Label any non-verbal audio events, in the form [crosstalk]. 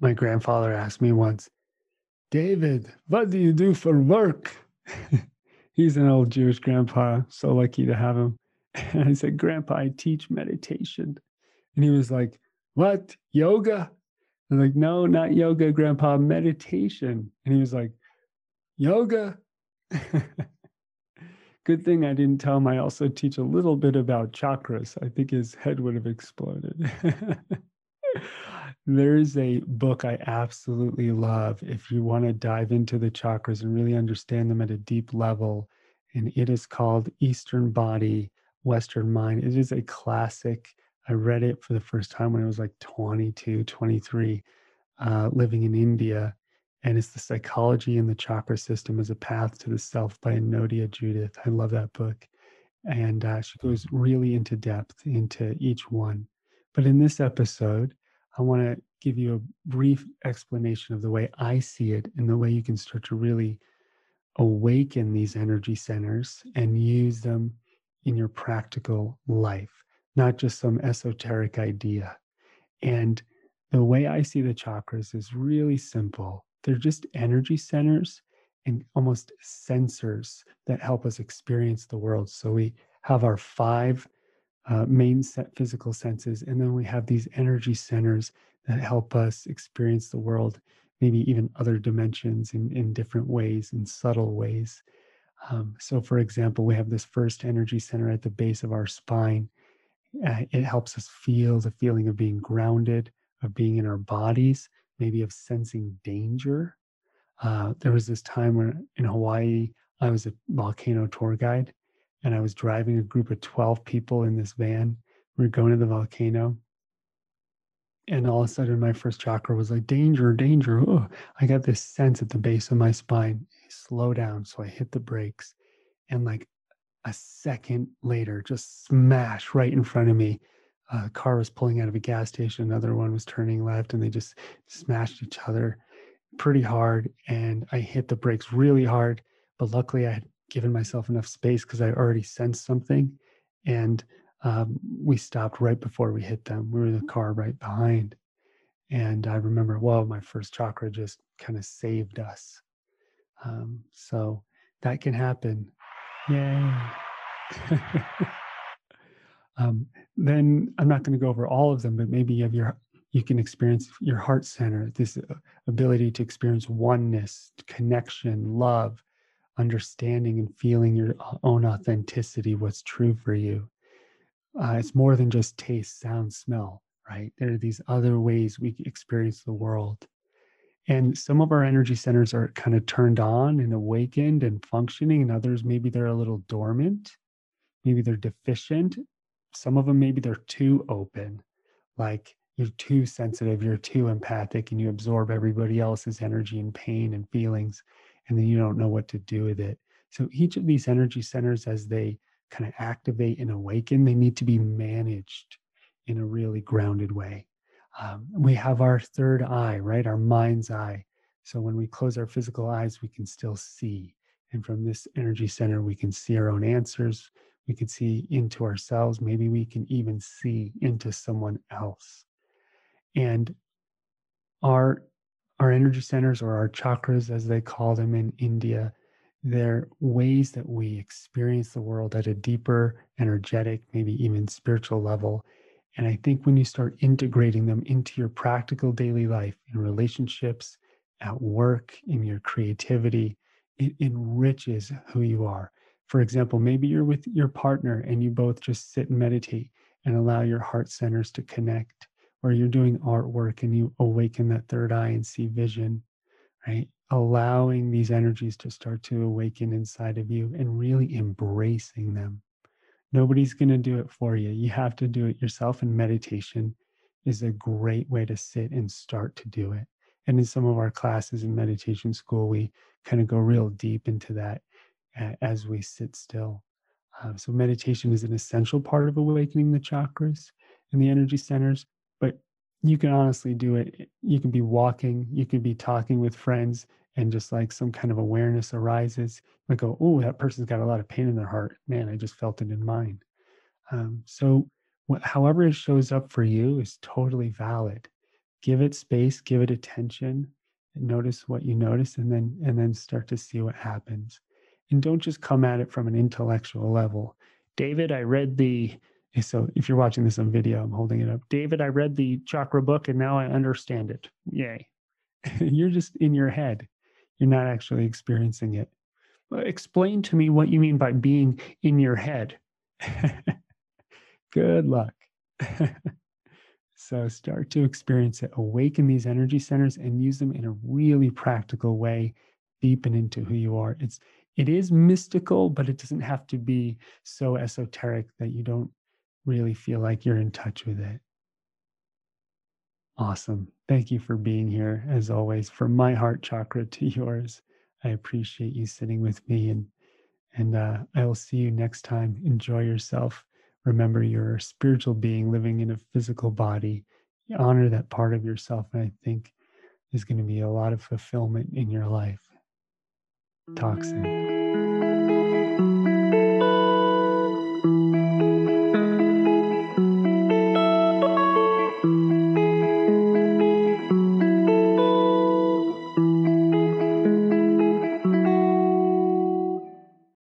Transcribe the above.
my grandfather asked me once, David, what do you do for work? [laughs] He's an old Jewish grandpa, so lucky to have him. [laughs] And I said, Grandpa, I teach meditation. And he was like, What? Yoga? I'm like, No, not yoga, Grandpa, meditation. And he was like, Yoga? [laughs] Good thing I didn't tell him I also teach a little bit about chakras. I think his head would have exploded. There is a book I absolutely love if you want to dive into the chakras and really understand them at a deep level. And it is called Eastern Body, Western Mind. It is a classic. I read it for the first time when I was like 22, 23, uh, living in India. And it's the psychology and the chakra system as a path to the self by Anodea Judith. I love that book. And uh, she goes really into depth into each one. But in this episode, I want to give you a brief explanation of the way I see it and the way you can start to really awaken these energy centers and use them in your practical life, not just some esoteric idea. And the way I see the chakras is really simple. They're just energy centers and almost sensors that help us experience the world. So we have our five uh, main set physical senses. And then we have these energy centers that help us experience the world, maybe even other dimensions in, in different ways, in subtle ways. Um, so, for example, we have this first energy center at the base of our spine. Uh, it helps us feel the feeling of being grounded, of being in our bodies, maybe of sensing danger. Uh, there was this time when in Hawaii, I was a volcano tour guide, and I was driving a group of 12 people in this van. We were going to the volcano. And all of a sudden, my first chakra was like, danger, danger. Oh, I got this sense at the base of my spine. Slow down. So I hit the brakes. And like a second later, just smash right in front of me. A car was pulling out of a gas station. Another one was turning left, and they just smashed each other pretty hard. And I hit the brakes really hard. But luckily, I had given myself enough space because I already sensed something. And um, we stopped right before we hit them. We were in the car right behind. And I remember, whoa, my first chakra just kind of saved us. Um, so that can happen. Yay. [laughs] um, then I'm not going to go over all of them, but maybe you have your you can experience your heart center, this uh, ability to experience oneness, connection, love, understanding and feeling your own authenticity, what's true for you. Uh, it's more than just taste, sound, smell, right? There are these other ways we experience the world. And some of our energy centers are kind of turned on and awakened and functioning, and others maybe they're a little dormant. Maybe they're deficient. Some of them maybe they're too open, like you're too sensitive, you're too empathic, and you absorb everybody else's energy and pain and feelings and then you don't know what to do with it. So each of these energy centers, as they kind of activate and awaken, they need to be managed in a really grounded way. Um, we have our third eye, right? Our mind's eye. So when we close our physical eyes, we can still see. And from this energy center, we can see our own answers. We can see into ourselves. Maybe we can even see into someone else. And our our energy centers or our chakras, as they call them in India, they're ways that we experience the world at a deeper, energetic, maybe even spiritual level. And I think when you start integrating them into your practical daily life, in relationships, at work, in your creativity, it enriches who you are. For example, maybe you're with your partner and you both just sit and meditate and allow your heart centers to connect or you're doing artwork and you awaken that third eye and see vision, right? Allowing these energies to start to awaken inside of you and really embracing them. Nobody's going to do it for you. You have to do it yourself. And meditation is a great way to sit and start to do it. And in some of our classes in meditation school, we kind of go real deep into that as we sit still. Uh, so, meditation is an essential part of awakening the chakras and the energy centers, you can honestly do it. You can be walking, you can be talking with friends, and just like some kind of awareness arises, like go, oh, that person's got a lot of pain in their heart. Man, I just felt it in mine. Um, so, what, however it shows up for you is totally valid. give it space, give it attention, notice what you notice, and then and then start to see what happens. And don't just come at it from an intellectual level. David, I read the so if you're watching this on video, I'm holding it up. David, I read the chakra book and now I understand it. Yay. [laughs] you're just in your head. You're not actually experiencing it. Explain to me what you mean by being in your head. [laughs] Good luck. [laughs] so start to experience it. Awaken these energy centers and use them in a really practical way. Deepen into who you are. It's it is mystical, but it doesn't have to be so esoteric that you don't really feel like you're in touch with it. Awesome. Thank you for being here, as always, from my heart chakra to [laughs] yours. I appreciate you sitting with me, and and uh, I will see you next time. Enjoy yourself. Remember, you're a spiritual being living in a physical body. Honor that part of yourself, and I think is going to be a lot of fulfillment in your life. Talk soon.